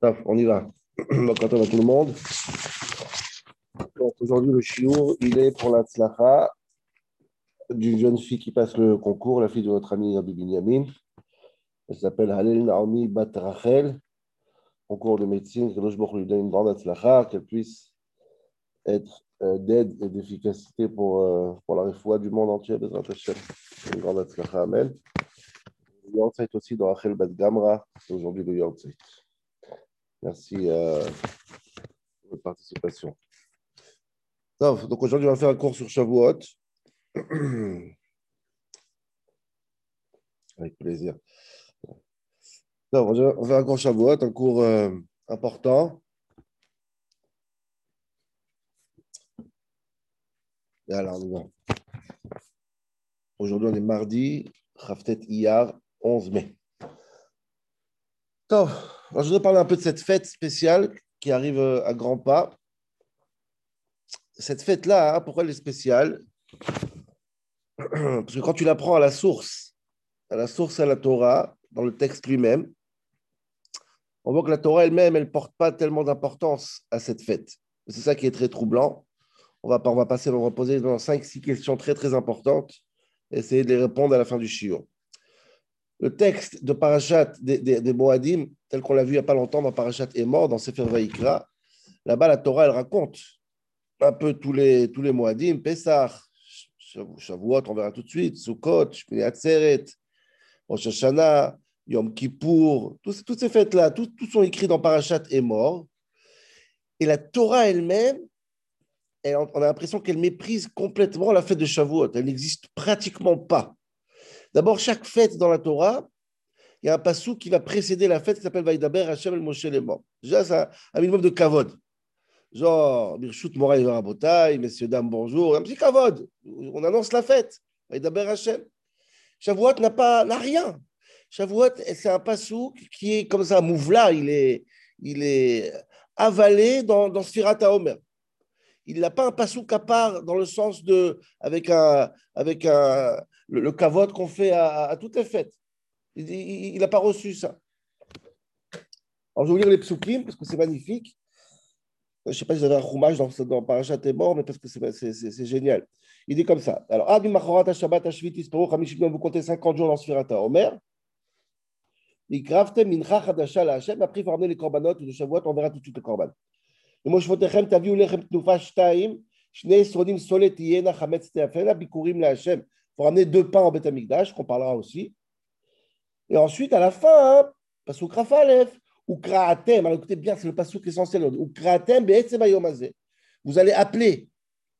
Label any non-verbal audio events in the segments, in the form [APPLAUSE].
On y va. [CLEARS THROAT] Donc, attends à tout le monde. Aujourd'hui, le chiot, il est pour la tzlacha d'une jeune fille qui passe le concours, la fille de notre ami Rabbi Binyamin. Elle s'appelle Halel Naomi Bat Rachel. Concours de médecine, que lui donne une grande tzlacha, qu'elle puisse être euh, d'aide et d'efficacité pour, euh, pour la réfoua du monde entier. Une grande tzlacha, amen. Le aussi dans Rachel Bat Gamra, aujourd'hui le Yortzeit. Merci euh, pour votre participation. Donc aujourd'hui, on va faire un cours sur Shavuot. [CLEARS THROAT] Avec plaisir. on va faire un cours Shavuot, un cours euh, important. Et alors, Aujourd'hui, on est mardi, Raftet Iyar, 11 mai. Donc, je voudrais parler un peu de cette fête spéciale qui arrive euh, à grands pas. Cette fête-là, hein, pourquoi elle est spéciale? Parce que quand tu la prends à la source, à la source à la Torah, dans le texte lui-même, on voit que la Torah elle-même, elle ne porte pas tellement d'importance à cette fête. C'est ça qui est très troublant. On va, on va passer, on va poser dans 5-6 questions très très importantes, essayer de les répondre à la fin du shiur. Le texte de Parashat des, des, Moadim, tel qu'on l'a vu il n'y a pas longtemps dans Parashat est mort, dans Sefer Vaikra, là-bas, la Torah, elle raconte un peu tous les, tous les Moadim, Pessah, Shavuot, on verra tout de suite, Sukkot, Shmini Atzeret, Rosh Hashanah, Yom Kippour, tous, toutes ces fêtes-là, tous, sont écrits dans Parashat est mort. Et la Torah elle-même, on a l'impression qu'elle méprise complètement la fête de Shavuot. Elle n'existe pratiquement pas. D'abord, chaque fête dans la Torah, il y a un passou qui va précéder la fête qui s'appelle Vaïdaber Hachem el Moshe morts. Déjà, c'est un minimum de kavod. Genre, Birchut Moraï Varabotaï, messieurs, dames, bonjour. Un petit kavod. On annonce la fête. Vaïdaber Hachem. Shavuot n'a pas, n'a rien. Shavuot, c'est un passou qui est comme ça, mouvla, il est, il est avalé dans, dans Sfirat Omer il n'a pas un passou à part dans le sens de, avec, un, avec un, le, le cavote qu'on fait à, toutes les fêtes. Il n'a pas reçu ça. Alors, je vais vous lire les psukim parce que c'est magnifique. Je ne sais pas si vous avez un roumage dans, dans Parashat est mort, mais parce que c'est génial. Il dit comme ça. Alors, Adi Machorat Shabbat Ashvit Isparu Chamishim, vous comptez 50 jours dans Sfirata Omer. Mikraftem Mincha Chadasha La Hashem. Après, il faut ramener les corbanotes de Shavuot, on verra tout de suite les corbanes. ומושבותיכם תביאו לחם תנופה שתיים, שני שרודים סולת תהיינה חמץ תאפלה, ביקורים להשם. pour ramener deux pains en Beth Amikdash, qu'on parlera aussi. Et ensuite, à la fin, Pasuk Rafalef, ou Kraatem, alors écoutez bien, c'est le Pasuk essentiel, ou Kraatem. Vous allez appeler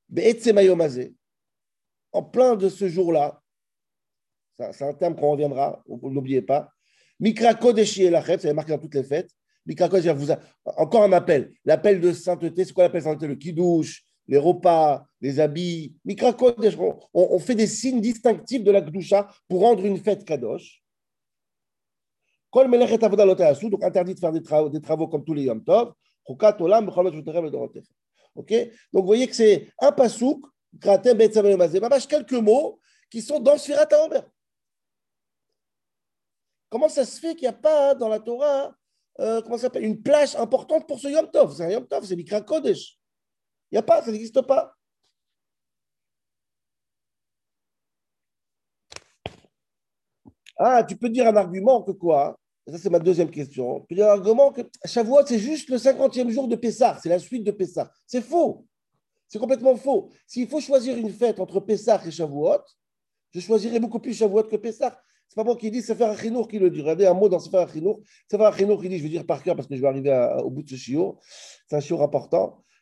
Be'etzem Ayomazé, en plein de ce jour-là, c'est un terme qu'on reviendra, n'oubliez pas. Mikra Kodeshi Elachem, ça est marqué dans toutes les fêtes encore un appel. L'appel de sainteté, c'est quoi l'appel de sainteté? Le kidouche, les repas, les habits. on, fait des signes distinctifs de la Kdusha pour rendre une fête kadosh. donc interdit de faire des travaux, comme tous les Yom Tov. Ok? Donc vous voyez que c'est un pasouk, quelques mots qui sont dans Sfirat Omer. Comment ça se fait qu'il n'y a pas dans la Torah euh, comment ça une plage importante pour ce Yom Tov? C'est un Yom Tov, c'est Mikra Kodesh. Il n'y a pas, ça n'existe pas. Ah, tu peux dire un argument que quoi Ça, c'est ma deuxième question. Tu peux dire un argument que Shavuot, c'est juste le 50e jour de Pessah. C'est la suite de Pessah. C'est faux. C'est complètement faux. S'il faut choisir une fête entre Pessah et Shavuot, je choisirais beaucoup plus Shavuot que Pessah. C'est pas moi qui dis, c'est faire Achinour qui le dit. Regardez un mot dans Sefer Achinour. Sefer Achinour qui dit, je vais dire par cœur parce que je vais arriver au bout de ce chiot. C'est un chiot important.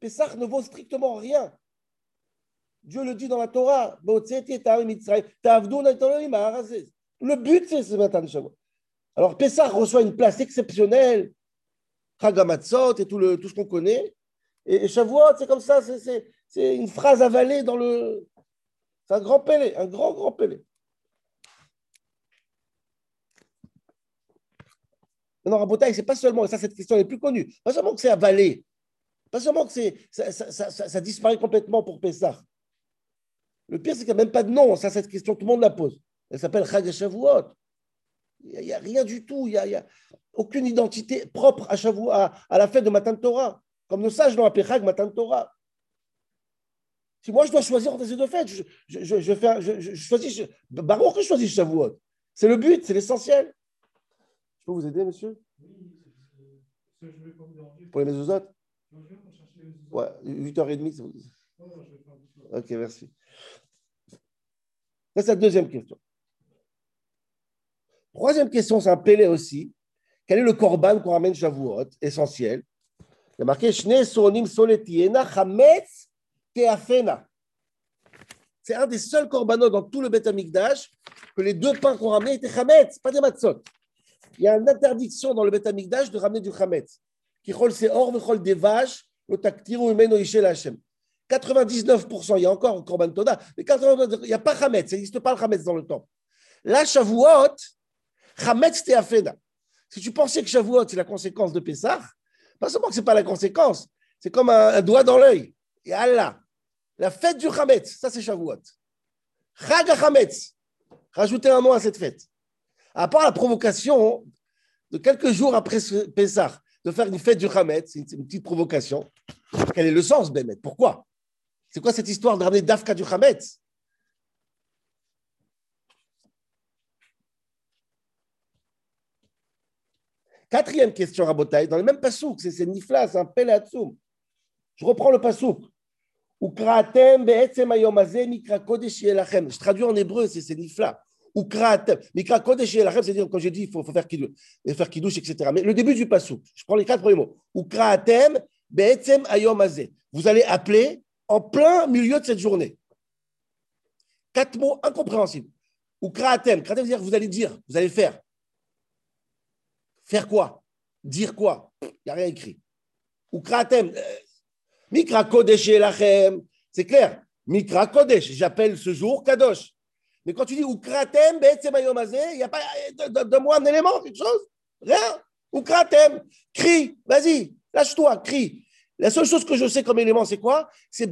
Pessah ne vaut strictement rien. Dieu le dit dans la Torah. Le but, c'est ce matin de. Alors, Pessah reçoit une place exceptionnelle. Chagamatzot et tout, le, tout ce qu'on connaît. Et, et c'est comme ça, c'est une phrase avalée dans le. C'est un grand pélé, un grand, grand pélé. Non, Rabotaï, c'est pas seulement, ça, cette question est plus connue, pas seulement que c'est avalé, pas seulement que ça, ça, ça, ça, disparaît complètement pour Pessah. Le pire, c'est qu'il n'y a même pas de nom, ça, cette question, tout le monde la pose. Elle s'appelle Chag Shavuot. Il n'y a, rien du tout, il n'y a, a, aucune identité propre à, Shavuot, à, à, la fête de Matan Torah. Comme nos sages l'ont appelé Chag Matan Torah. Si moi je dois choisir entre ces deux fêtes, je, je, je, je fais, je, choisis, Baruch je choisis Shavuot. C'est le but, c'est l'essentiel. Je peux vous aider, monsieur? Oui, Pour les mezuzot Ouais, 8h30. Ok, merci. Ça, c'est la deuxième question. Troisième question, c'est un pélé aussi. Quel est le korban qu'on ramène Shavuot Essentiel? Il y a marqué chametz. C'est un des seuls korbanot dans tout le Beth Amikdash que les deux pains qu'on ramenait étaient chametz, pas des matzot il y a une interdiction dans le Beth Amikdash de ramener du Hametz. Qui rôle ses or, rôle des vaches, le taktir ou humain la Hachem. 99%, il y a encore Korban Toda, mais 99%, il n'y a pas Hametz, il n'existe pas le Hametz dans le temps. Là, Shavuot, Hametz Teafena. Si tu pensais que Shavuot, c'est la conséquence de Pessah, pas seulement que ce n'est pas la conséquence, c'est comme un, doigt dans l'œil. Et Allah, la fête du Hametz, ça c'est Shavuot. Chag Hametz, rajoutez un mot à cette fête à part la provocation de quelques jours après Pessah, de faire une fête du Hametz, c'est une petite provocation. Quel est le sens, Bémet? Pourquoi? C'est quoi cette histoire de ramener Dafka du Hametz? Quatrième question, Rabotai, dans le même pasouk, c'est Nifla, c'est un Pelatsoum. Je reprends le pasouk. Je traduis en hébreu, c'est Nifla ou kratem. Mikra kodesh c'est-à-dire, comme j'ai dit, il faut, faire kidouche, faire etc. Mais le début du passou, je prends les quatre premiers mots. Ou kratem, be'etzem ayom Vous allez appeler en plein milieu de cette journée. Quatre mots incompréhensibles. Ou kratem, kratem veut dire vous allez dire, vous allez faire. Faire quoi? Dire quoi? Il n'y a rien écrit. Ou kratem, euh, mikra kodesh c'est clair. Mikra kodesh, j'appelle ce jour kadosh. Mais quand tu dis Ukratem, il n'y a pas. Donne-moi un élément, quelque chose? Rien. Ukratem, crie, vas-y, lâche-toi, crie. La seule chose que je sais comme élément, c'est quoi? C'est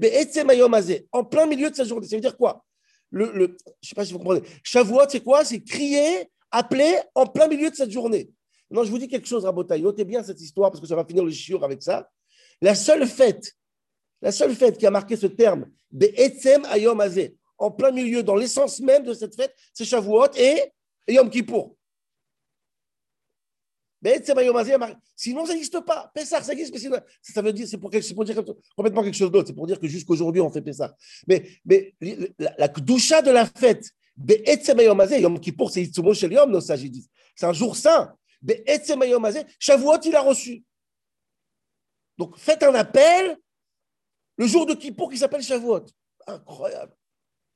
en plein milieu de sa journée. Ça veut dire quoi? Le, Je ne sais pas si vous comprenez. Shavuot, c'est quoi? C'est crier, appeler en plein milieu de cette journée. Non, je vous dis quelque chose, Rabotaï. Notez bien cette histoire parce que ça va finir le chiur avec ça. La seule fête, la seule fête qui a marqué ce terme, Be'etzem Ayom Azeh, en plein milieu, dans l'essence même de cette fête, c'est Shavuot et, Yom Kippour. Sinon, ça n'existe pas. Pessah, ça existe, mais ça veut dire, c'est pour, dire complètement quelque chose d'autre. C'est pour dire que jusqu'aujourd'hui, on fait Pessah. Mais, mais la, la de la fête, Yom Kippour, c'est Yom. C'est un jour saint. Shavuot, il a reçu. Donc, faites un appel le jour de Kippour qui s'appelle Shavuot. Incroyable.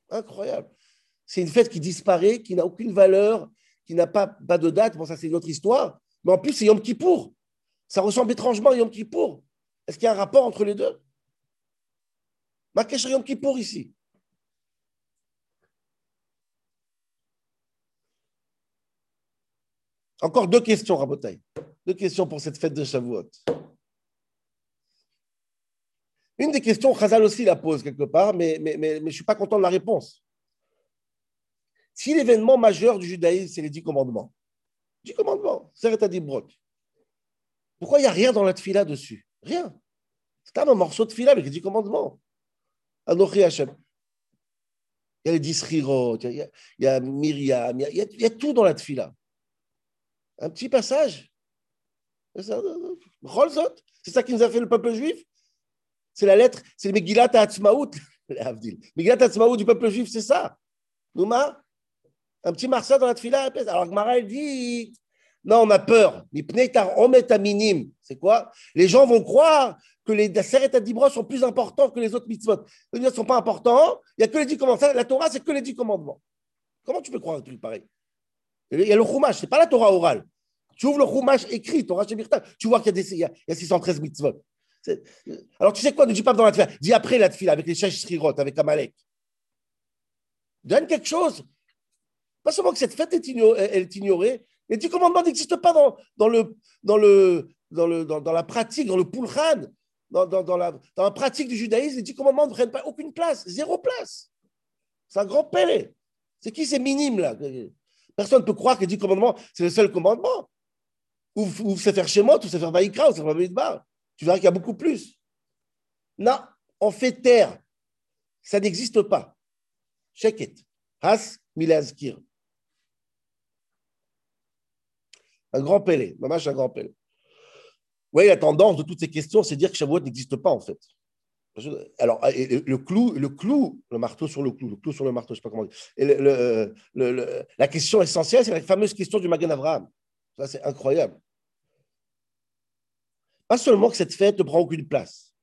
Incroyable. C'est une fête qui disparaît, qui n'a aucune valeur, qui n'a pas, pas de date. Bon, ça, c'est une autre histoire. Mais en plus, c'est Yom Kippour. Ça ressemble étrangement à Yom Kippour. Est-ce qu'il y a un rapport entre les deux? Marqué Yom Kippour ici. Encore deux questions, Rabotaï. Deux questions pour cette fête de Shavuot. Une des questions, Khazal aussi la pose quelque part, mais, je ne suis pas content de la réponse. Si l'événement majeur du judaïsme, c'est les dix commandements, dix commandements, c'est Dibrot, pourquoi il n'y a rien dans la tfila dessus? Rien. C'est un morceau de tfila avec les dix commandements. Anochi Hashem. Il y a les dix rirot, il y a, Myriam, il y a, il y a, tout dans la tfila. Un petit passage. C'est ça qui nous a fait le peuple juif? C'est la lettre, c'est le Megillat Ha'atzmaout, [LAUGHS] Megillat Ha'atzmaout du peuple juif, c'est ça. Nouma, un petit Marsa dans la tfila. Alors Gmara, elle dit, non, on a peur. C'est quoi? Les gens vont croire que les Seret Adibra sont plus importants que les autres mitzvot. Ils ne sont pas importants. Il n'y a que les dix commandements. La Torah, c'est que les dix commandements. Comment tu peux croire un truc pareil? Il y a le Chumash, ce n'est pas la Torah orale. Tu ouvres le Chumash écrit, Torah Shemirta, tu vois qu'il y, y a 613 mitzvot. C'est- Alors tu sais quoi, ne dis pas dans la tefila, dis après la tefila, avec les Shesh Srirot, avec Amalek. Donne quelque chose. Pas seulement que cette fête est ignorée, elle est ignorée, les dix commandements n'existent pas dans, dans, le, dans, le, dans, le, dans, la pratique, dans le pulchan, dans, dans, la, dans la pratique du judaïsme. Les dix commandements ne prennent pas aucune place, zéro place. C'est un grand pélé. C'est qui ces minimes là? Personne ne peut croire que les dix commandements, c'est le seul commandement. Ou, ou c'est faire Shemot, ou c'est faire Vaïkra, ou c'est faire Bamidbar. Tu verras qu'il y a beaucoup plus. Non, on fait taire. Ça n'existe pas. Sheket. Has milazkir. Un grand pélé. Mamash, un grand pélé. Vous voyez, la tendance de toutes ces questions, c'est dire que Shavuot n'existe pas, en fait. Alors, le, clou, le clou, le marteau sur le clou, le clou sur le marteau, je ne sais pas comment dire. La question essentielle, c'est la fameuse question du Magan Avraham. Ça, c'est incroyable. Pas seulement que cette fête ne prend aucune place.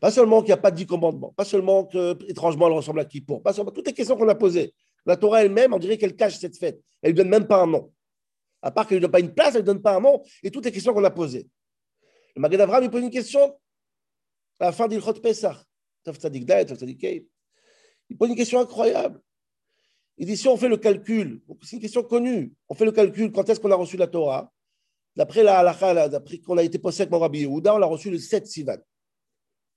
Pas seulement qu'il n'y a pas de dix commandements. Pas seulement que, étrangement, elle ressemble à Kippour. Pas seulement toutes les questions qu'on a posées. La Torah elle-même, on dirait qu'elle cache cette fête. Elle ne donne même pas un nom. À part qu'elle ne donne pas une place, elle ne donne pas un nom. Et toutes les questions qu'on a posées. Le Magan Avraham, il pose une question à la fin d'Ilchot Pesach. Il pose une question incroyable. Il dit si on fait le calcul, c'est une question connue, on fait le calcul quand est-ce qu'on a reçu la Torah? D'après la halakha, d'après qu'on a été avec mon Rabbi Yehuda, on l'a reçu le 7 Sivan.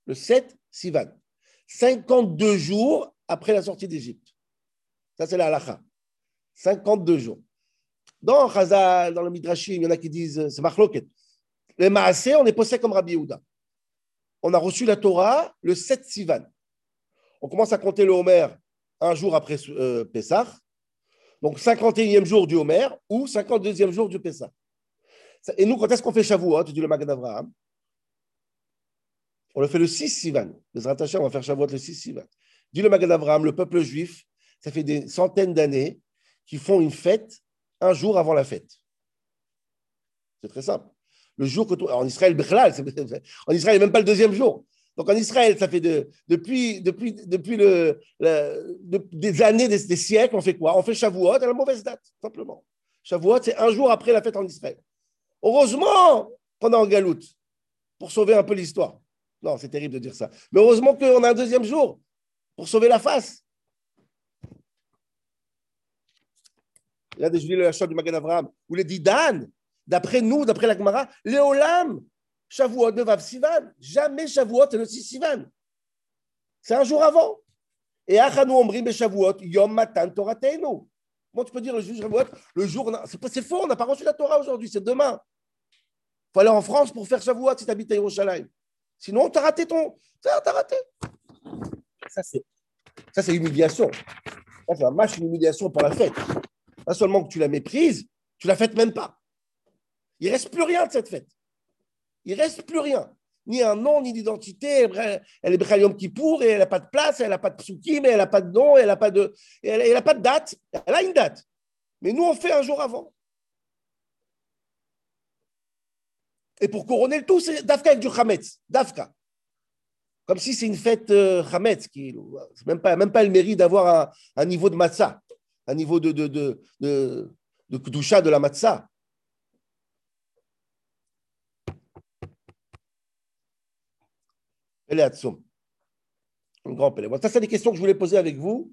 Le 7 Sivan. 52 jours après la sortie d'Égypte. Ça, c'est la halakha. 52 jours. Dans Chazal, dans le Midrashim, il y en a qui disent, c'est Machloket. Les Maasé, on est posé comme Rabbi Yehuda. On a reçu la Torah le 7 Sivan. On commence à compter le Homer un jour après euh, Pessah. Donc, 51e jour du Homer ou 52e jour du Pessah. Et nous, quand est-ce qu'on fait Shavuot, dit le Magan Avraham On le fait le 6 Sivan. Les Hashem, on va faire Shavuot le 6 Sivan. Dit le Magan Avraham, le peuple juif, ça fait des centaines d'années qu'ils font une fête un jour avant la fête. C'est très simple. Le jour que toi, en Israël, [LAUGHS] en Israël, même pas le deuxième jour. Donc en Israël, ça fait de- depuis, des années, des, des siècles, on fait quoi? On fait Shavuot à la mauvaise date, simplement. Shavuot, c'est un jour après la fête en Israël. Heureusement qu'on est en galoute pour sauver un peu l'histoire. Non, c'est terrible de dire ça. Mais heureusement qu'on a un deuxième jour pour sauver la face. Il y a des juifs le achat du Magan Avraham, où il dit Dan, d'après nous, d'après la Gemara, Léolam, Shavuot ne va Sivan. Jamais Shavuot est le 6 Sivan. C'est un jour avant. Et Achanu Omrim Shavuot, Yom Matan Torateinu. Comment tu peux dire le Shavuot Le jour, c'est faux, on n'a pas reçu la Torah aujourd'hui, c'est demain. Il faut aller en France pour faire Shavuot si tu habites à Yerushalayim. Sinon, tu as raté ton. Raté. Ça, c'est, humiliation. Ça, c'est un match humiliation pour la fête. Pas seulement que tu la méprises, tu la fêtes même pas. Il reste plus rien de cette fête. Il reste plus rien. Ni un nom, ni d'identité. Elle est Bechal Yom Kippour et elle n'a pas de place, elle n'a pas de psukim, elle n'a pas de nom, elle n'a pas de, elle pas de date. Elle a une date. Mais nous, on fait un jour avant. Et pour couronner le tout, c'est Dafka avec du Hametz. Dafka. Comme si c'est une fête euh, Hametz. Qui, même pas, même pas le mérite d'avoir un, niveau de matzah, un niveau de, de, de, de la matzah. Elle est Hatsoum. Un grand pélé. Bon, ça, c'est des questions que je voulais poser avec vous.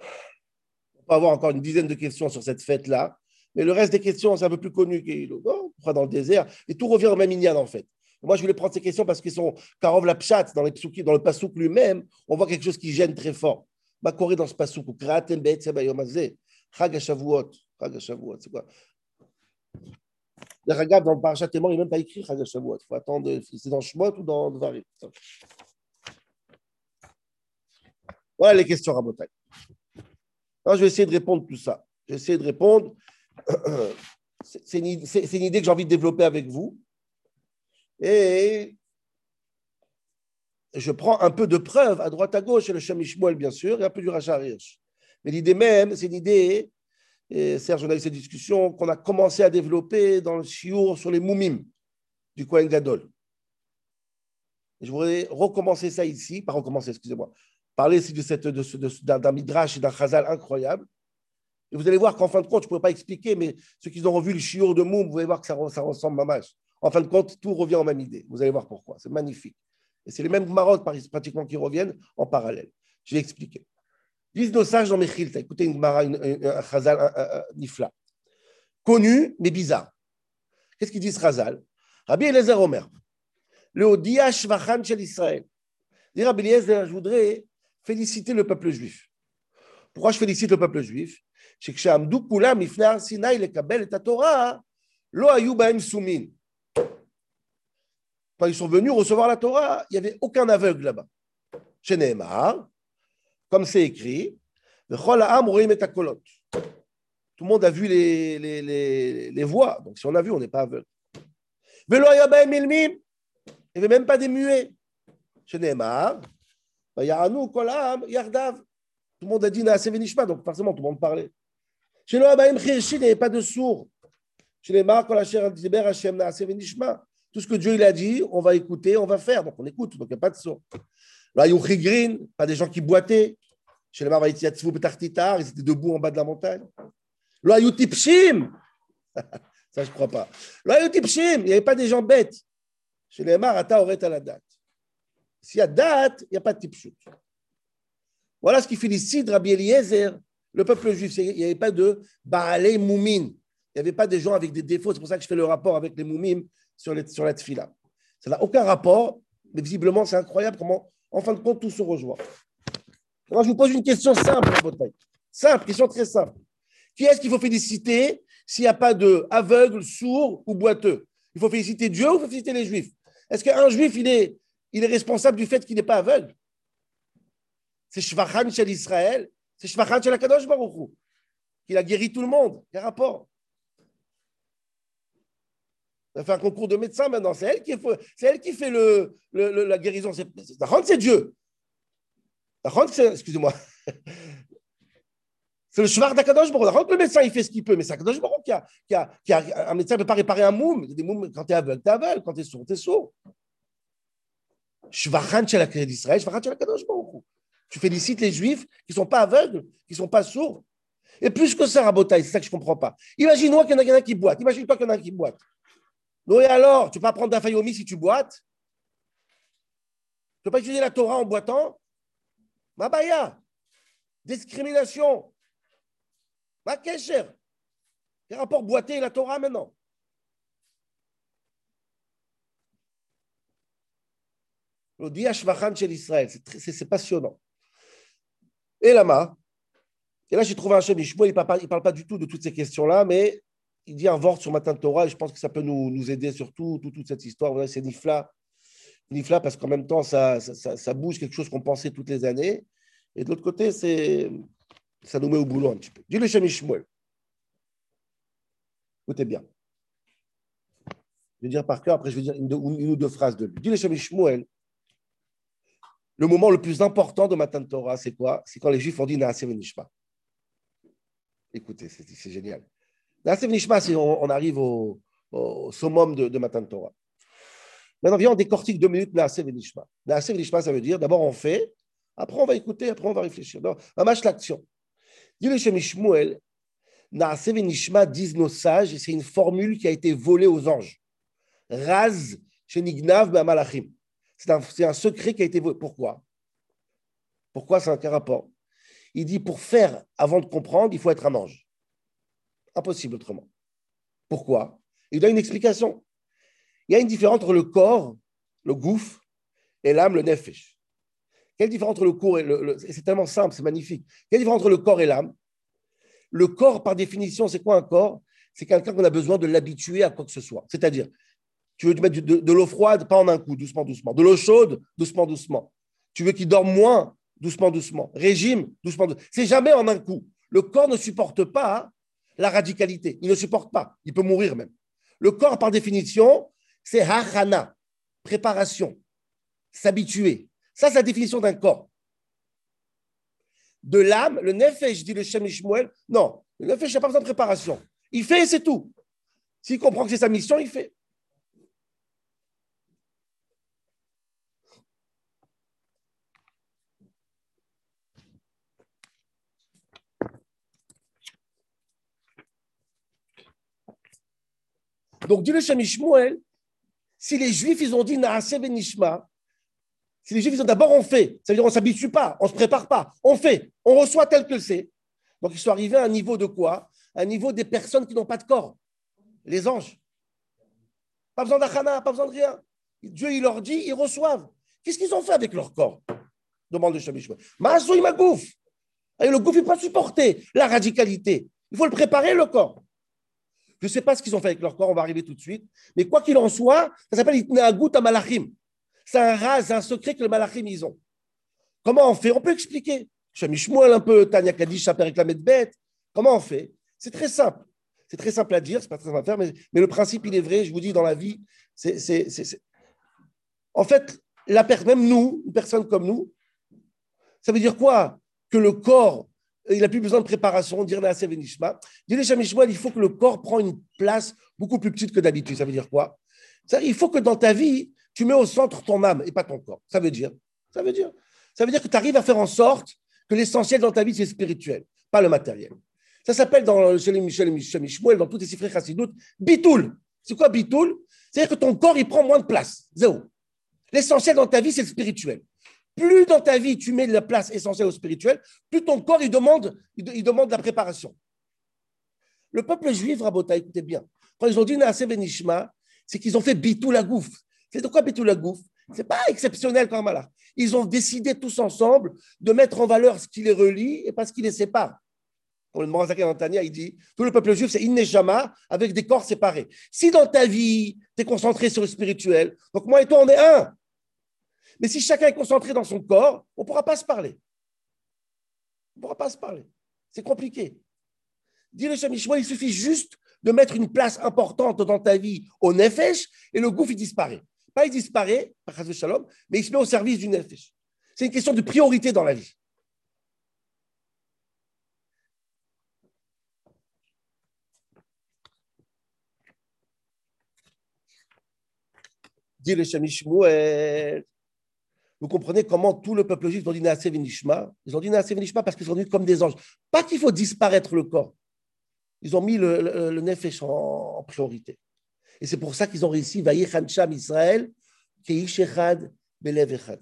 On peut avoir encore une dizaine de questions sur cette fête-là. Mais le reste des questions, c'est un peu plus connu. Oh, pourquoi dans le désert Et tout revient au même Inyan, en fait. Moi, je voulais prendre ces questions parce qu'ils sont Karov la Pshat, dans, les dans le Pasouk lui-même, on voit quelque chose qui gêne très fort. Makoré dans ce Pasouk, Kratem Be'etzem Bayomazé, Chag Shavuot. Chag c'est quoi? Le Ragab, dans le Parashat Témor, il n'est même pas écrit Chag Shavuot. Il faut attendre, c'est dans Shemot ou dans Dvarim? Voilà les questions, Rabotai. Alors, je vais essayer de répondre tout ça. Je vais essayer de répondre. [CLEARS THROAT] C'est une, idée que j'ai envie de développer avec vous. Et je prends un peu de preuves à droite à gauche, le Shem bien sûr, et un peu du Racha Hirsch. Mais l'idée même, c'est une idée, et Serge, on a eu cette discussion, qu'on a commencé à développer dans le Shiur sur les Moumim du Kohen Gadol. Je voudrais recommencer ça ici, pas recommencer, excusez-moi, parler ici de cette, de, de, d'un Midrash et d'un Chazal incroyable. Et vous allez voir qu'en fin de compte, je ne pourrais pas expliquer, mais ceux qui ont revu le chiour de Moum, vous allez voir que ça, ressemble à mâche. En fin de compte, tout revient en même idée. Vous allez voir pourquoi. C'est magnifique. Et c'est les mêmes marottes pratiquement qui reviennent en parallèle. Je vais expliquer. Disent nos sages dans Mechilta, écoutez une Gemara, un Chazal, un, un, un, Nifla. Connu, mais bizarre. Qu'est-ce qu'ils disent Chazal? Rabbi Eliezer Omer, le Odia Shvachan shel Israël. Dit Rabbi Eliezer, je voudrais féliciter le peuple juif. Pourquoi je félicite le peuple juif? C'est que Shamdou Kulam, Ifnar Sinai, le Kabel et Torah, Lo Ayubaim Soumin. Quand ils sont venus recevoir la Torah, il n'y avait aucun aveugle là-bas. Chez Nehemar, comme c'est écrit, Tout le monde a vu les, les, les, voix. Donc si on a vu, on n'est pas aveugle. Il n'y avait même pas des muets. Tout le monde a dit donc forcément tout le monde parlait. Il n'y avait pas de sourds. Tout ce que Dieu il a dit, on va écouter, on va faire. Donc on écoute, donc il n'y a pas de son. Là, Green, pas des gens qui boitaient. Chez les ils étaient debout en bas de la montagne. Là, Tipshim, [LAUGHS] ça je ne crois pas. Là, Tipshim, il n'y avait pas des gens bêtes. Chez les Marata aurait à la date. S'il y a date, il n'y a pas de Tipshut. Voilà ce qui félicite Rabbi Eliezer, le peuple juif. Il n'y avait pas de Baalei Moumin. Il n'y avait pas des gens avec des défauts. C'est pour ça que je fais le rapport avec les Moumim sur, sur la tfila. Ça n'a aucun rapport, mais visiblement, c'est incroyable comment, en fin de compte, tout se rejoint. Alors, je vous pose une question simple, Simple, question très simple. Qui est-ce qu'il faut féliciter s'il n'y a pas de aveugle, sourd ou boiteux? Il faut féliciter Dieu ou il faut féliciter les Juifs? Est-ce qu'un Juif, il est, responsable du fait qu'il n'est pas aveugle? C'est Shvachan chez Israël, c'est Shvachan chez la Kadosh Baruch Il a guéri tout le monde. Quel rapport elle fait un concours de médecins maintenant. C'est elle qui, fait le, la guérison. C'est Dieu. Excusez-moi. [LAUGHS] C'est le cheval d'Akadosh Baruch. Le médecin, il fait ce qu'il peut, mais c'est Akadosh Baruch qui a, qui a, a, Un médecin ne peut pas réparer un moum. Des quand tu es aveugle, tu es aveugle. Quand tu es sourd, tu es sourd. Shvachan d'Israël, Shvachan Akadosh Baruch. Tu félicites les juifs qui ne sont pas aveugles, qui ne sont pas sourds. Et plus que ça, Rabotaï, c'est ça que je ne comprends pas. Imagine-moi qu'il y en a, qui boite. Imagine-toi qu'il y en a qui boite. Non, et alors, tu ne peux pas prendre d'un si tu boites? Tu ne peux pas utiliser la Torah en boitant? Mabaya. Discrimination. Ma cher. Quel rapport boiter et la Torah maintenant? Le Diashvachan chez l'Israël, c'est passionnant. Et là et là j'ai trouvé un chef, il ne parle, pas du tout de toutes ces questions-là, mais il dit un vort sur Matin de Torah et je pense que ça peut nous, aider sur tout, toute cette histoire. C'est Nifla. Nifla parce qu'en même temps, ça, ça, bouge quelque chose qu'on pensait toutes les années. Et de l'autre côté, c'est, ça nous met au boulot un petit peu. Dis le Shem Ishmuel. Écoutez bien. Je vais dire par cœur, après je vais dire une, ou deux phrases de lui. Dis le Ishmuel. Le moment le plus important de Matin de Torah, c'est quoi? C'est quand les Juifs ont dit Naaseh Nishma. Écoutez, c'est génial. Nishma, on, arrive au, summum de, Matan Torah. Maintenant, viens, on décortique deux minutes Naasev Nishma. Naasev Nishma, ça veut dire d'abord on fait, après on va écouter, après on va réfléchir. Donc, marche l'action. Dis le Shem Shmuel, Naasev Nishma disent nos sages, et c'est une formule qui a été volée aux anges. Raz Shenignav Malachim. C'est un, un, secret qui a été volé. Pourquoi? Pourquoi c'est un rapport? Il dit pour faire avant de comprendre, il faut être un ange. Impossible autrement. Pourquoi? Il donne une explication. Il y a une différence entre le corps, le gouffre, et l'âme, le nefesh. Quelle différence entre le corps et le. c'est tellement simple, c'est magnifique. Quelle différence entre le corps et l'âme? Le corps, par définition, c'est quoi un corps? C'est quelqu'un qu'on a besoin de l'habituer à quoi que ce soit. C'est-à-dire, tu veux mettre de, de l'eau froide, pas en un coup, doucement, doucement. De l'eau chaude, doucement, doucement. Tu veux qu'il dorme moins, doucement, doucement. Régime, doucement, doucement. C'est jamais en un coup. Le corps ne supporte pas la radicalité. Il ne supporte pas. Il peut mourir même. Le corps, par définition, c'est harana, préparation, s'habituer. Ça, c'est la définition d'un corps. De l'âme, le nefesh, dit le chemishmoel. Non, le nefesh n'a pas besoin de préparation. Il fait et c'est tout. S'il comprend que c'est sa mission, il fait. Donc, dit le Shem si les Juifs, ils ont dit Naase Benishma, si les Juifs, ils ont d'abord on fait, ça veut dire on ne s'habitue pas, on ne se prépare pas, on fait, on reçoit tel que c'est. Donc, ils sont arrivés à un niveau de quoi? Un niveau des personnes qui n'ont pas de corps, les anges. Pas besoin d'achana, pas besoin de rien. Dieu, il leur dit, ils reçoivent. Qu'est-ce qu'ils ont fait avec leur corps? Demande le Shamishma. Maasou, il m'a gouffe. Et le gouffe, il ne peut pas supporter la radicalité. Il faut le préparer, le corps. Je ne sais pas ce qu'ils ont fait avec leur corps, on va arriver tout de suite. Mais quoi qu'il en soit, ça s'appelle Itnaagut Malachim. C'est un ras, un secret que les Malachim, ils ont. Comment on fait? On peut expliquer. Shamishmuel un peu, Tanya Kadish, la bête. Comment on fait? C'est très simple. C'est très simple à dire, c'est pas très simple à faire, mais, mais, le principe, il est vrai. Je vous dis, dans la vie, c'est. En fait, la même nous, une personne comme nous, ça veut dire quoi? Que le corps, il n'a plus besoin de préparation, dire la Sevenishma. Dire il faut que le corps prenne une place beaucoup plus petite que d'habitude. Ça veut dire quoi? Il faut que dans ta vie, tu mets au centre ton âme et pas ton corps. Ça veut dire Ça veut dire Ça veut dire que tu arrives à faire en sorte que l'essentiel dans ta vie, c'est spirituel, pas le matériel. Ça s'appelle dans chez les Michel Mishmuel, dans toutes les chiffres chassidoutes, bitoul. C'est quoi bitoul? C'est-à-dire que ton corps, il prend moins de place. Zéro. L'essentiel dans ta vie, c'est le spirituel. Plus dans ta vie tu mets de la place essentielle au spirituel, plus ton corps il demande, il, demande la préparation. Le peuple juif, Rabota, écoutez bien, quand ils ont dit Naase c'est qu'ils ont fait bitou la gouffre. C'est de quoi bitou la gouffre C'est pas exceptionnel comme là. Ils ont décidé tous ensemble de mettre en valeur ce qui les relie et pas ce qui les sépare. Comme le Morazaka Antania, il dit tout le peuple juif, c'est Inneshama avec des corps séparés. Si dans ta vie, tu es concentré sur le spirituel, donc moi et toi, on est un. Mais si chacun est concentré dans son corps, on ne pourra pas se parler. On ne pourra pas se parler. C'est compliqué. Dire le il suffit juste de mettre une place importante dans ta vie au Nefesh et le gouffre, il disparaît. Pas il disparaît, shalom, mais il se met au service du Nefesh. C'est une question de priorité dans la vie. Dit le vous comprenez comment tout le peuple juif ont dit Naase Venishma Ils ont dit Naase Venishma parce qu'ils sont venus comme des anges. Pas qu'il faut disparaître le corps. Ils ont mis le, le, Nefesh en, priorité. Et c'est pour ça qu'ils ont réussi Sham Israël, Keish Echad, Belev Echad.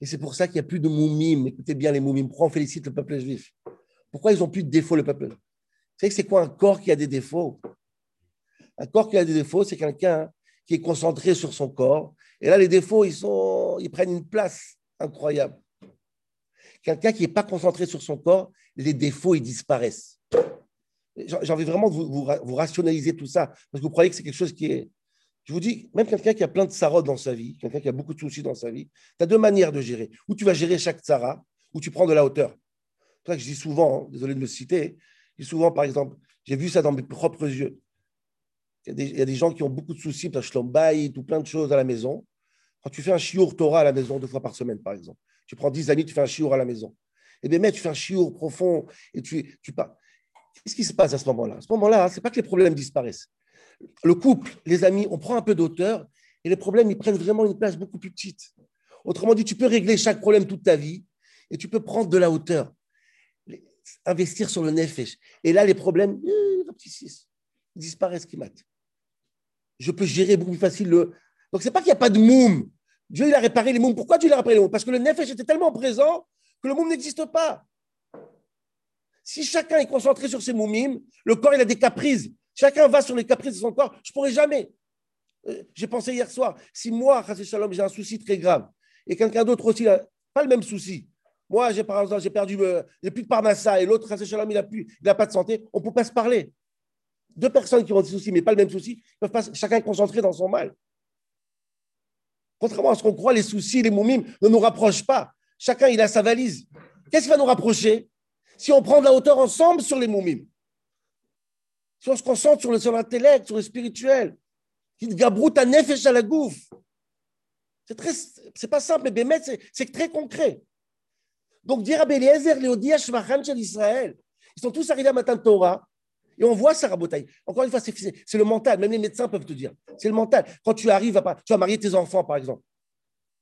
Et c'est pour ça qu'il n'y a plus de moumim. Écoutez bien les moumim. Pourquoi on félicite le peuple juif? Pourquoi ils n'ont plus de défauts, le peuple? Vous savez que c'est quoi un corps qui a des défauts? Un corps qui a des défauts, c'est quelqu'un qui est concentré sur son corps. Et là, les défauts, ils, sont, ils prennent une place incroyable. Quelqu'un qui n'est pas concentré sur son corps, les défauts, ils disparaissent. J'ai envie vraiment de vous, rationaliser tout ça, parce que vous croyez que c'est quelque chose qui est... Je vous dis, même quelqu'un qui a plein de sarot dans sa vie, quelqu'un qui a beaucoup de soucis dans sa vie, tu as deux manières de gérer. Ou tu vas gérer chaque tsara, ou tu prends de la hauteur. C'est ça que je dis souvent, hein, désolé de me citer, je dis souvent, par exemple, j'ai vu ça dans mes propres yeux. Il y, a des, gens qui ont beaucoup de soucis, tu as tout plein de choses à la maison. Quand tu fais un chiour Torah à la maison deux fois par semaine, par exemple, tu prends dix amis, tu fais un chiour à la maison. Et bien, mais tu fais un chiour profond et tu, tu pars. Qu'est-ce qui se passe à ce moment-là? À ce moment-là, ce n'est pas que les problèmes disparaissent. Le couple, les amis, on prend un peu d'auteur et les problèmes, ils prennent vraiment une place beaucoup plus petite. Autrement dit, tu peux régler chaque problème toute ta vie et tu peux prendre de la hauteur, investir sur le nefesh. Et là, les problèmes, euh, ils disparaissent qui matent je peux gérer beaucoup plus facile le. Donc, ce n'est pas qu'il n'y a pas de moum. Dieu, il a réparé les moums. Pourquoi Dieu a réparé les moums? Parce que le nefesh était tellement présent que le moum n'existe pas. Si chacun est concentré sur ses moumim, le corps, il a des caprices. Chacun va sur les caprices de son corps. Je ne pourrais jamais. Euh, j'ai pensé hier soir, si moi, Shalom, j'ai un souci très grave, et quelqu'un d'autre aussi n'a pas le même souci, moi, j'ai par exemple, j'ai perdu, euh, j'ai plus de parnassa, et l'autre, Shalom, il n'a il n'a pas de santé, on ne peut pas se parler deux personnes qui ont des soucis, mais pas le même souci, peuvent pas chacun concentré dans son mal. Contrairement à ce qu'on croit, les soucis, les moumimes ne nous rapprochent pas. Chacun, il a sa valise. Qu'est-ce qui va nous rapprocher? Si on prend de la hauteur ensemble sur les moumimes Si on se concentre sur l'intellect, sur le spirituel, qui à à la. C'est très, c'est pas simple, mais Bémet, c'est très concret. Donc, dire à Eliezer, Léodia, Israël, ils sont tous arrivés à Matin Torah, et on voit ça, Rabotaï. Encore une fois, c'est le mental. Même les médecins peuvent te dire. C'est le mental. Quand tu arrives à. Tu vas marier tes enfants, par exemple.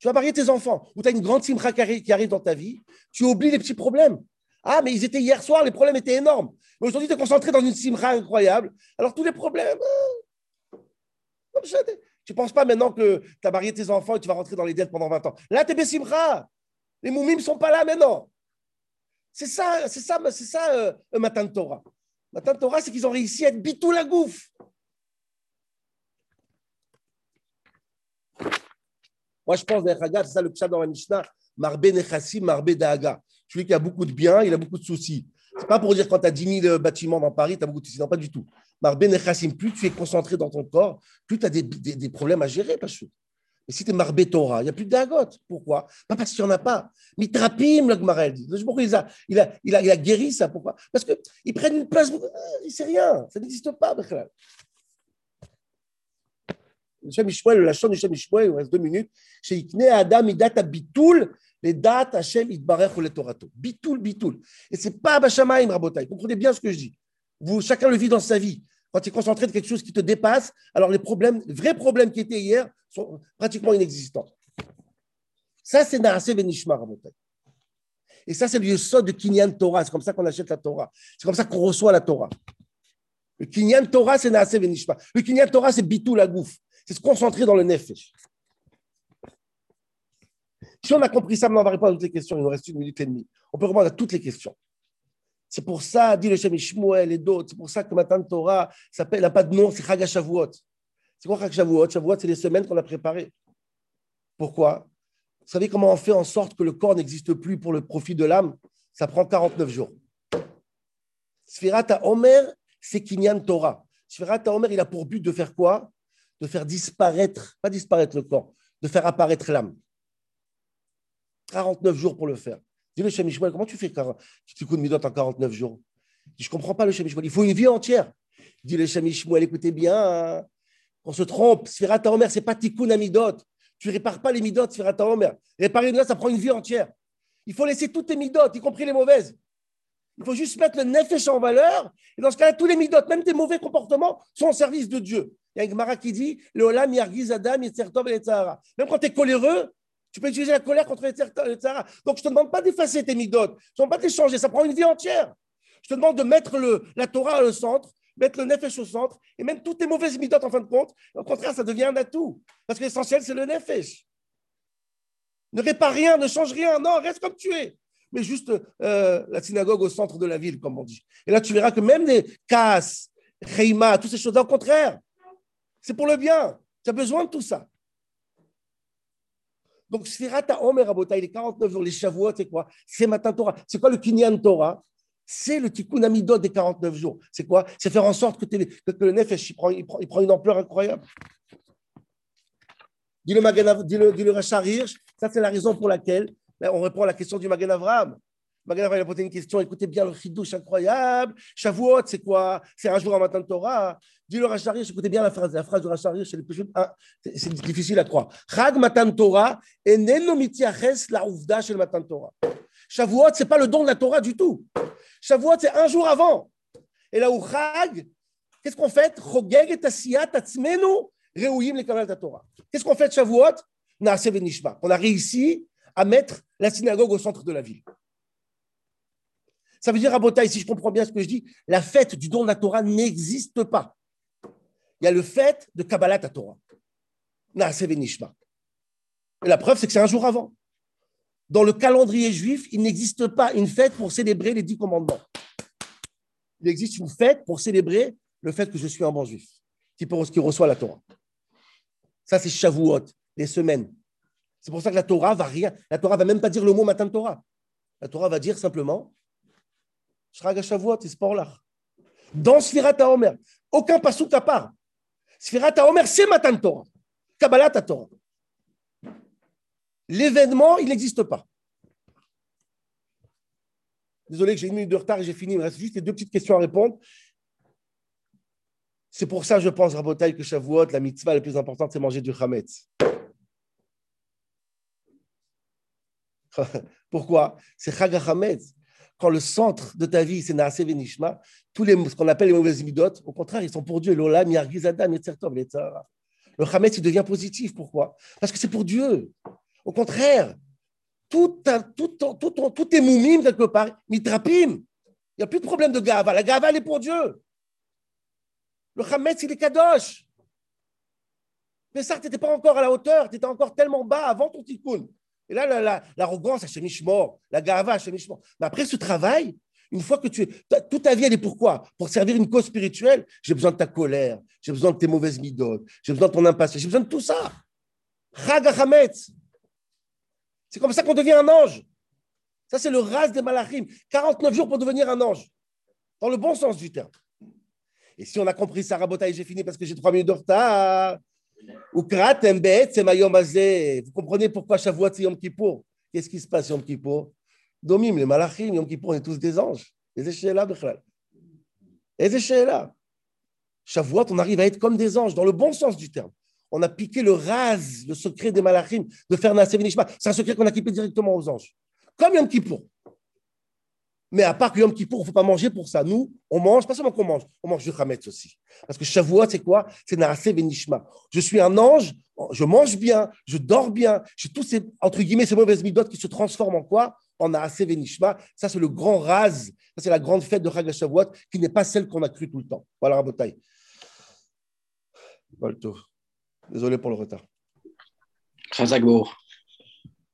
Tu vas marier tes enfants, ou tu as une grande simra qui arrive dans ta vie, tu oublies les petits problèmes. Ah, mais ils étaient hier soir, les problèmes étaient énormes. Mais aujourd'hui, tu es concentré dans une simra incroyable. Alors, tous les problèmes, euh, Tu ne penses pas maintenant que tu as marié tes enfants et tu vas rentrer dans les dettes pendant 20 ans. Là, tu es Bessimra. Les moumim ne sont pas là maintenant. C'est ça, c'est ça, c'est ça, euh, le matin de Torah. De Torah, c'est qu'ils ont réussi à être bitou la gouffe. Moi, je pense, c'est ça le pshat dans la Mishnah, Marbe Nechassim, Marbe Daaga. Celui qui a beaucoup de biens, il a beaucoup de soucis. C'est pas pour dire quand tu as 10 000 bâtiments dans Paris, tu as beaucoup de soucis. Non, pas du tout. Marbe Nechassim, plus tu es concentré dans ton corps, plus tu as des, des, problèmes à gérer, parce Mais si tu es Marbe Torah, il n'y a plus de. Pourquoi? Pas parce qu'il n'y en a pas. Mitrapim, le Gmarel. Pourquoi il a, il, a, il, a, il a guéri ça Pourquoi? Parce qu'ils prennent une place. Euh, c'est rien. Ça n'existe pas, le Shem Ishmael, du Shem Ishmael, il reste deux minutes. Chez Ikne Adam, il date à Bitoul, les dates Hachem, Itbarech ou les Torato. Bitoul, Bitoul. Et c'est pas Bachamaim, Rabotai. Comprenez bien ce que je dis. Vous, chacun le vit dans sa vie. Quand tu es concentré de quelque chose qui te dépasse, alors les problèmes, vrais problèmes qui étaient hier sont pratiquement inexistants. Ça, c'est Naase Benishma, Rabotai. Et ça, c'est le Yosod de Kinyan Torah. C'est comme ça qu'on achète la Torah. C'est comme ça qu'on reçoit la Torah. Le Kinyan Torah, c'est Naase Benishma. Le Kinyan Torah, c'est Bitou la gouffe c'est se concentrer dans le nefesh. Si on a compris ça, on va répondre à toutes les questions. Il nous reste une minute et demie. On peut répondre à toutes les questions. C'est pour ça, dit le Shem et d'autres, c'est pour ça que Matan Torah n'a pas de nom, c'est Chag Shavuot. C'est quoi Chag Shavuot Shavuot, c'est les semaines qu'on a préparées. Pourquoi? Vous savez comment on fait en sorte que le corps n'existe plus pour le profit de l'âme? Ça prend 49 jours. Sfirat Omer, c'est Kinyan Torah. Sfirat Omer, il a pour but de faire quoi? De faire disparaître, pas disparaître le corps, de faire apparaître l'âme. 49 jours pour le faire. Dis le Shem comment tu fais tu de midot en 49 jours? Je ne comprends pas le Shem Il faut une vie entière. Dis le Shem écoutez bien, on se trompe. Sfirat Omer, ce n'est pas tikkun amidot. Tu ne répares pas les midot, Sfirat Omer. Réparer une ça prend une vie entière. Il faut laisser toutes tes midot, y compris les mauvaises. Il faut juste mettre le nefesh en valeur. Et dans ce cas-là, tous les midot, même tes mauvais comportements, sont au service de Dieu. Il y a un Gemara qui dit le Olam Yargiz Adam et Même quand tu es coléreux, tu peux utiliser la colère contre les Tzahara. Donc, je ne te demande pas d'effacer tes midot. Je ne te demande pas de les changer. Ça prend une vie entière. Je te demande de mettre le, la Torah au centre, mettre le nefesh au centre, et même toutes tes mauvaises midot en fin de compte. Au contraire, ça devient un atout. Parce que l'essentiel, c'est le nefesh. Ne répare rien, ne change rien. Non, reste comme tu es. Mais juste euh, la synagogue au centre de la ville, comme on dit. Et là, tu verras que même les Kaas, Reima, toutes ces choses-là, au contraire, c'est pour le bien. Tu as besoin de tout ça. Donc, Sfirata Omer Rabota, il est 49 jours. Les Shavuot, c'est quoi? C'est Matin Torah. C'est quoi le Kinyan Torah? C'est le Tikkun Amidot des 49 jours. C'est quoi? C'est faire en sorte que, le Nefesh, il prend, une ampleur incroyable. Dis le, le, dis le ça c'est la raison pour laquelle on répond à la question du Magen Avram. Magen Avram a posé une question, écoutez bien le chidouche incroyable. Shavuot, c'est quoi? C'est un jour en matin de Torah. Dis le Racharish, écoutez bien la phrase, la phrase du Racharish, c'est difficile à croire. Chag Matan Torah, la ouvda Matan Torah. Shavuot, ce n'est pas le don de la Torah du tout. Shavuot, c'est un jour avant. Et là où Chag, qu'est-ce qu'on fait? Chogeg et Tassiyat Tatzmenu, Reouim les de Torah. Qu'est-ce qu'on fait Shavuot? On a réussi à mettre la synagogue au centre de la ville. Ça veut dire, à Botaï, si je comprends bien ce que je dis, la fête du don de la Torah n'existe pas il y a le fait de Kabbalah Torah. Et la preuve, c'est que c'est un jour avant. Dans le calendrier juif, il n'existe pas une fête pour célébrer les dix commandements. Il existe une fête pour célébrer le fait que je suis un bon juif, qui, qui reçoit la Torah. Ça, c'est Shavuot, les semaines. C'est pour ça que la Torah va rien. La Torah va même pas dire le mot matin de Torah. La Torah va dire simplement Shraga Shavuot et Sporlach. Dans Sfirat Omer. Aucun pasouk à part. Sfirat Omer, c'est Matan Torah. Kabbalah Torah. L'événement, il n'existe pas. Désolé que j'ai une minute de retard et j'ai fini. Il me reste juste deux petites questions à répondre. C'est pour ça, je pense, Rabotai, que Shavuot, la mitzvah la plus importante, c'est manger du chametz. [LAUGHS] Pourquoi? C'est Chag HaChametz quand le centre de ta vie, c'est Naase Venishma, tous les, ce qu'on appelle les mauvaises midotes, au contraire, ils sont pour Dieu. L'olam, Yargizadam, Le Hametz, il devient positif. Pourquoi? Parce que c'est pour Dieu. Au contraire, tout, tout, tout, tout, est moumim quelque part, mitrapim. Il n'y a plus de problème de gava. La gava, elle est pour Dieu. Le Hametz, il est kadosh. Mais ça, tu n'étais pas encore à la hauteur, tu étais encore tellement bas avant ton tikkun. Et là, l'arrogance, la, la, Hachem la gava, Hachem Mais après ce travail, une fois que tu es. Toute ta vie, elle est pourquoi Pour servir une cause spirituelle? J'ai besoin de ta colère, j'ai besoin de tes mauvaises midotes, j'ai besoin de ton impatience, j'ai besoin de tout ça. C'est comme ça qu'on devient un ange. Ça, c'est le ras des malachim. 49 jours pour devenir un ange. Dans le bon sens du terme. Et si on a compris ça, et j'ai fini parce que j'ai trois minutes de retard. Vous comprenez pourquoi Shavuot c'est Yom Kippour? Qu'est-ce qui se passe Yom Kippour? Domim, les malachim, Yom Kippour, on est tous des anges. Les échelles là, Les échelles là. Shavuot, on arrive à être comme des anges, dans le bon sens du terme. On a piqué le ras, le secret des malachim, de faire Nasser C'est un secret qu'on a piqué directement aux anges. Comme Yom Kippour. Mais à part que Yom Kippour, il ne faut pas manger pour ça. Nous, on mange, pas seulement qu'on mange, on mange du Hametz aussi. Parce que Shavuot, c'est quoi? C'est Narasé Venishma. Je suis un ange, je mange bien, je dors bien, j'ai tous ces, entre guillemets, ces mauvaises midotes qui se transforment en quoi? En Narasé Venishma. Ça, c'est le grand raz. Ça, c'est la grande fête de Chag Shavuot qui n'est pas celle qu'on a cru tout le temps. Voilà, Rabotai. Désolé pour le retard. Chazagbour.